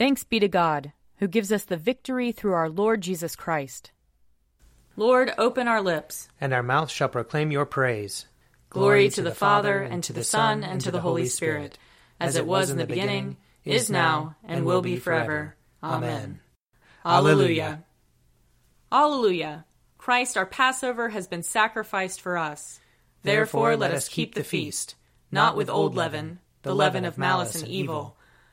Thanks be to God, who gives us the victory through our Lord Jesus Christ. Lord, open our lips, and our mouth shall proclaim your praise. Glory, to the Father, and to the Son, and to the Holy Spirit, as it was in the beginning, is now, and will be forever. Amen. Alleluia. Alleluia. Christ our Passover has been sacrificed for us. Therefore let us keep the feast, not with old leaven, the leaven of malice and evil,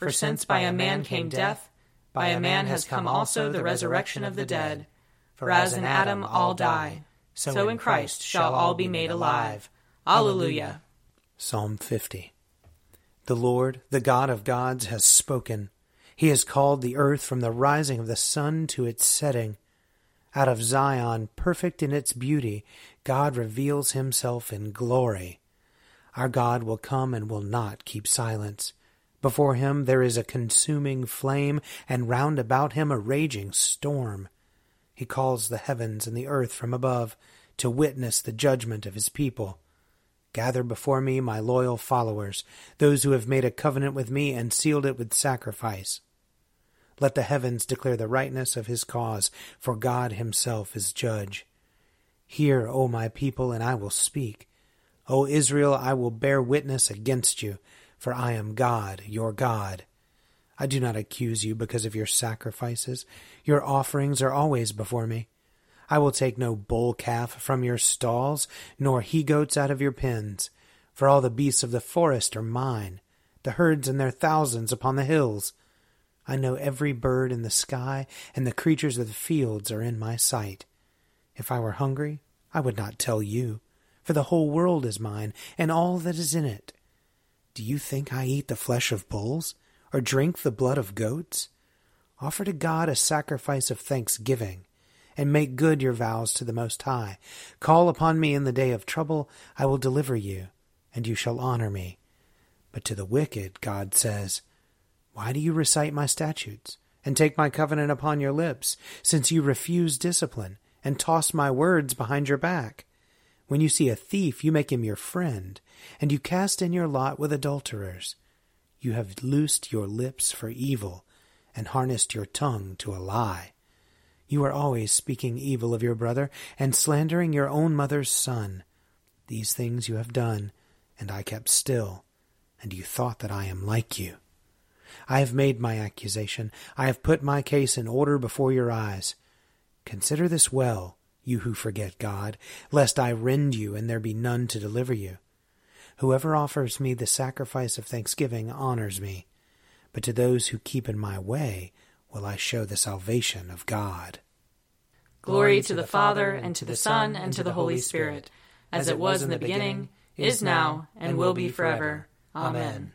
For since by a man came death, by a man has come also the resurrection of the dead. For as in Adam all die, so in Christ shall all be made alive. Alleluia. Psalm 50. The Lord, the God of gods, has spoken. He has called the earth from the rising of the sun to its setting. Out of Zion, perfect in its beauty, God reveals himself in glory. Our God will come and will not keep silence. Before him there is a consuming flame, and round about him a raging storm. He calls the heavens and the earth from above to witness the judgment of his people. Gather before me my loyal followers, those who have made a covenant with me and sealed it with sacrifice. Let the heavens declare the rightness of his cause, for God himself is judge. Hear, O my people, and I will speak. O Israel, I will bear witness against you for I am God, your God. I do not accuse you because of your sacrifices. Your offerings are always before me. I will take no bull calf from your stalls, nor he goats out of your pens. For all the beasts of the forest are mine, the herds and their thousands upon the hills. I know every bird in the sky, and the creatures of the fields are in my sight. If I were hungry, I would not tell you, for the whole world is mine, and all that is in it. Do you think I eat the flesh of bulls, or drink the blood of goats? Offer to God a sacrifice of thanksgiving, and make good your vows to the Most High. Call upon me in the day of trouble, I will deliver you, and you shall honor me. But to the wicked, God says, Why do you recite my statutes, and take my covenant upon your lips, since you refuse discipline, and toss my words behind your back? When you see a thief, you make him your friend, and you cast in your lot with adulterers. You have loosed your lips for evil, and harnessed your tongue to a lie. You are always speaking evil of your brother, and slandering your own mother's son. These things you have done, and I kept still, and you thought that I am like you. I have made my accusation, I have put my case in order before your eyes. Consider this well you who forget God, lest I rend you and there be none to deliver you. Whoever offers me the sacrifice of thanksgiving honors me, but to those who keep in my way will I show the salvation of God. Glory to the Father, and to the Son, and to the Holy Spirit, as it was in the beginning, is now, and will be forever. Amen.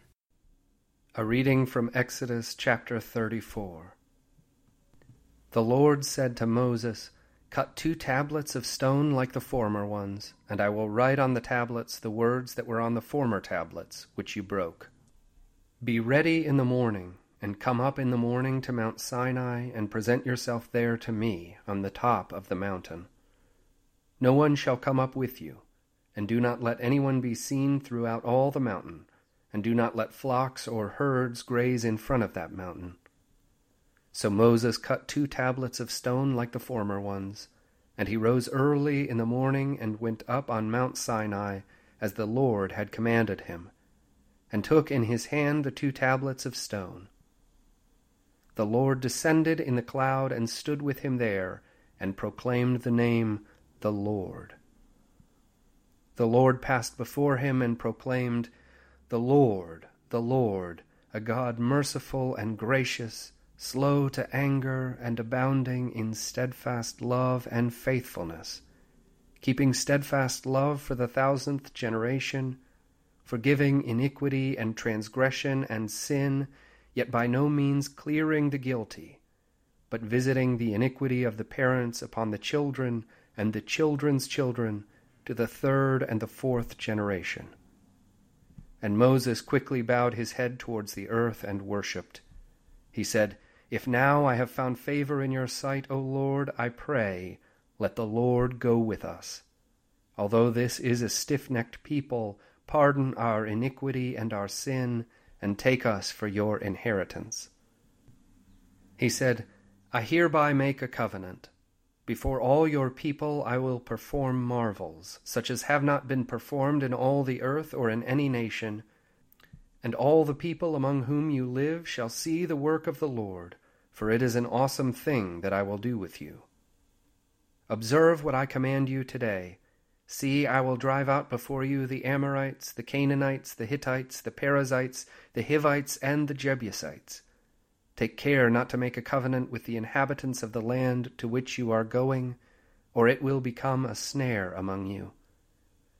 A reading from Exodus chapter 34. The Lord said to Moses, Cut two tablets of stone like the former ones, and I will write on the tablets the words that were on the former tablets, which you broke. Be ready in the morning, and come up in the morning to Mount Sinai, and present yourself there to me on the top of the mountain. No one shall come up with you, and do not let anyone be seen throughout all the mountain, and do not let flocks or herds graze in front of that mountain. So Moses cut two tablets of stone like the former ones, and he rose early in the morning and went up on Mount Sinai, as the Lord had commanded him, and took in his hand the two tablets of stone. The Lord descended in the cloud and stood with him there, and proclaimed the name, The Lord. The Lord passed before him and proclaimed, The Lord, the Lord, a God merciful and gracious, slow to anger and abounding in steadfast love and faithfulness, keeping steadfast love for the thousandth generation, forgiving iniquity and transgression and sin, yet by no means clearing the guilty, but visiting the iniquity of the parents upon the children and the children's children to the third and the fourth generation. And Moses quickly bowed his head towards the earth and worshipped. He said, If now I have found favor in your sight, O Lord, I pray, let the Lord go with us. Although this is a stiff necked people, pardon our iniquity and our sin, and take us for your inheritance. He said, I hereby make a covenant. Before all your people I will perform marvels, such as have not been performed in all the earth or in any nation. And all the people among whom you live shall see the work of the Lord, for it is an awesome thing that I will do with you. Observe what I command you today See, I will drive out before you the Amorites, the Canaanites, the Hittites, the Perizzites, the Hivites, and the Jebusites. Take care not to make a covenant with the inhabitants of the land to which you are going, or it will become a snare among you.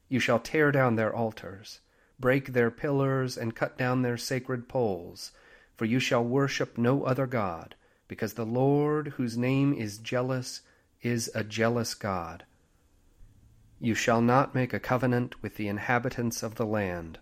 You shall tear down their altars, break their pillars, and cut down their sacred poles, for you shall worship no other God, because the Lord, whose name is jealous, is a jealous God. You shall not make a covenant with the inhabitants of the land.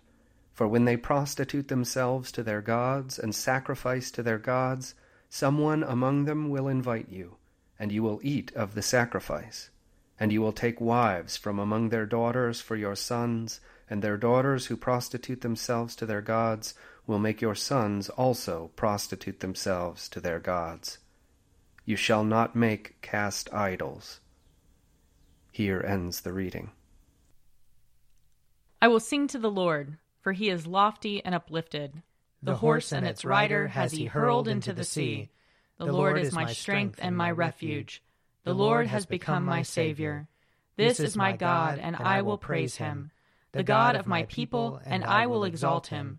For when they prostitute themselves to their gods and sacrifice to their gods, someone among them will invite you, and you will eat of the sacrifice. And you will take wives from among their daughters for your sons, and their daughters who prostitute themselves to their gods will make your sons also prostitute themselves to their gods. You shall not make cast idols. Here ends the reading. I will sing to the Lord, for he is lofty and uplifted. The, horse and its rider has he hurled into the sea. The Lord is my strength and my refuge. The Lord has become my Savior. This is my God, and I will praise him. The God of my people, and I will exalt him.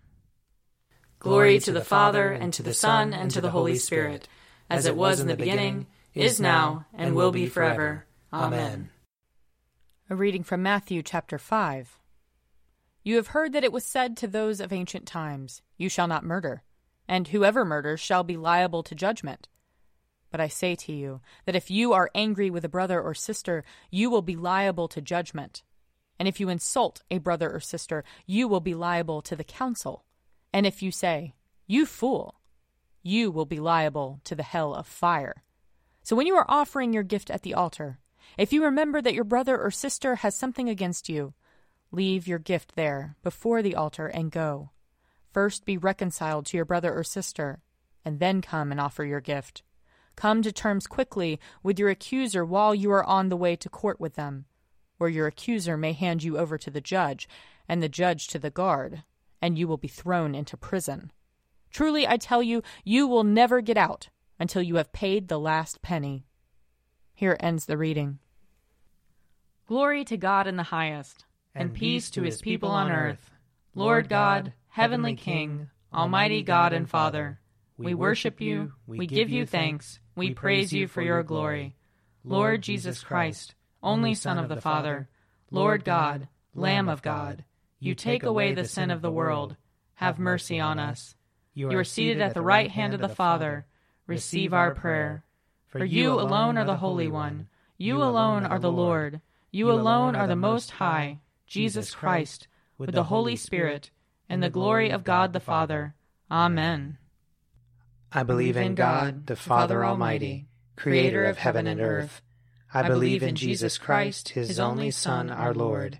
Glory to the Father, and to the Son, and to the Holy Spirit, as it was in the beginning, is now, and will be forever. Amen. A reading from Matthew chapter 5. You have heard that it was said to those of ancient times, You shall not murder, and whoever murders shall be liable to judgment. But I say to you that if you are angry with a brother or sister, you will be liable to judgment. And if you insult a brother or sister, you will be liable to the council. And if you say, You fool, you will be liable to the hell of fire. So when you are offering your gift at the altar, if you remember that your brother or sister has something against you, leave your gift there before the altar and go. First be reconciled to your brother or sister, and then come and offer your gift. Come to terms quickly with your accuser while you are on the way to court with them, or your accuser may hand you over to the judge, and the judge to the guard, and you will be thrown into prison. Truly, I tell you, you will never get out until you have paid the last penny. Here ends the reading. Glory to God in the highest, and, and peace to his people on earth. Lord God, heavenly King, almighty God and Father, we worship you, we give you thanks, we praise you for your glory. Lord Jesus Christ, only Son of the Father, Lord God, Lamb of God, you take away the sin of the world. Have mercy on us. You are seated at the right hand of the Father. Receive our prayer. For you alone are the Holy One. You alone are the Lord. You alone are the Most High, Jesus Christ, with the Holy Spirit, and the glory of God the Father. Amen. I believe in God, the Father Almighty, creator of heaven and earth. I believe in Jesus Christ, his only Son, our Lord.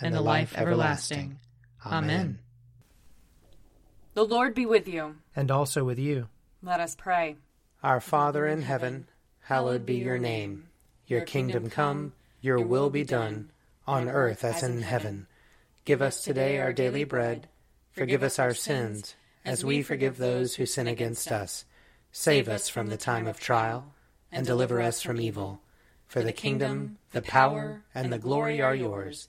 and the life everlasting. Amen. The Lord be with you. And also with you. Let us pray. Our Father in heaven, hallowed be your name. Your kingdom come, your will be done, on earth as in heaven. Give us today our daily bread. Forgive us our sins as we forgive those who sin against us. Save us from the time of trial, and deliver us from evil. For the kingdom, the power, and the glory are yours,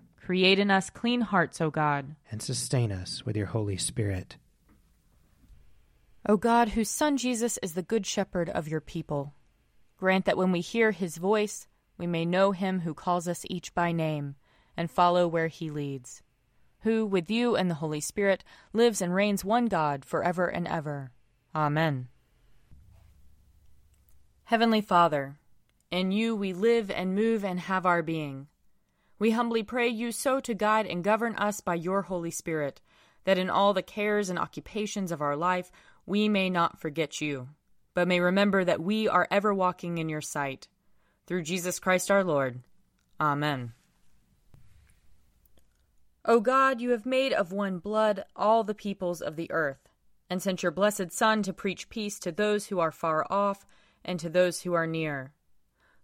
Create in us clean hearts, O God. And sustain us with your Holy Spirit. O God, whose Son Jesus is the Good Shepherd of your people, grant that when we hear his voice, we may know him who calls us each by name, and follow where he leads who, with you and the Holy Spirit, lives and reigns one God for ever and ever. Amen. Heavenly Father, in you we live and move and have our being. We humbly pray you so to guide and govern us by your Holy Spirit, that in all the cares and occupations of our life we may not forget you, but may remember that we are ever walking in your sight. Through Jesus Christ our Lord. Amen. O God, you have made of one blood all the peoples of the earth, and sent your blessed Son to preach peace to those who are far off and to those who are near.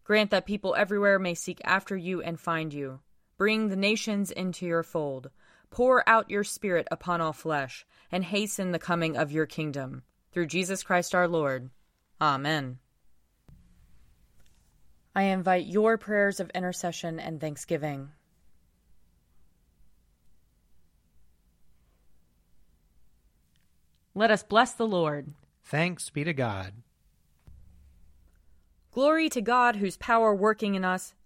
Grant that people everywhere may seek after you and find you. Bring the nations into your fold. Pour out your Spirit upon all flesh, and hasten the coming of your kingdom. Through Jesus Christ our Lord. Amen. I invite your prayers of intercession and thanksgiving. Let us bless the Lord. Thanks be to God. Glory to God, whose power working in us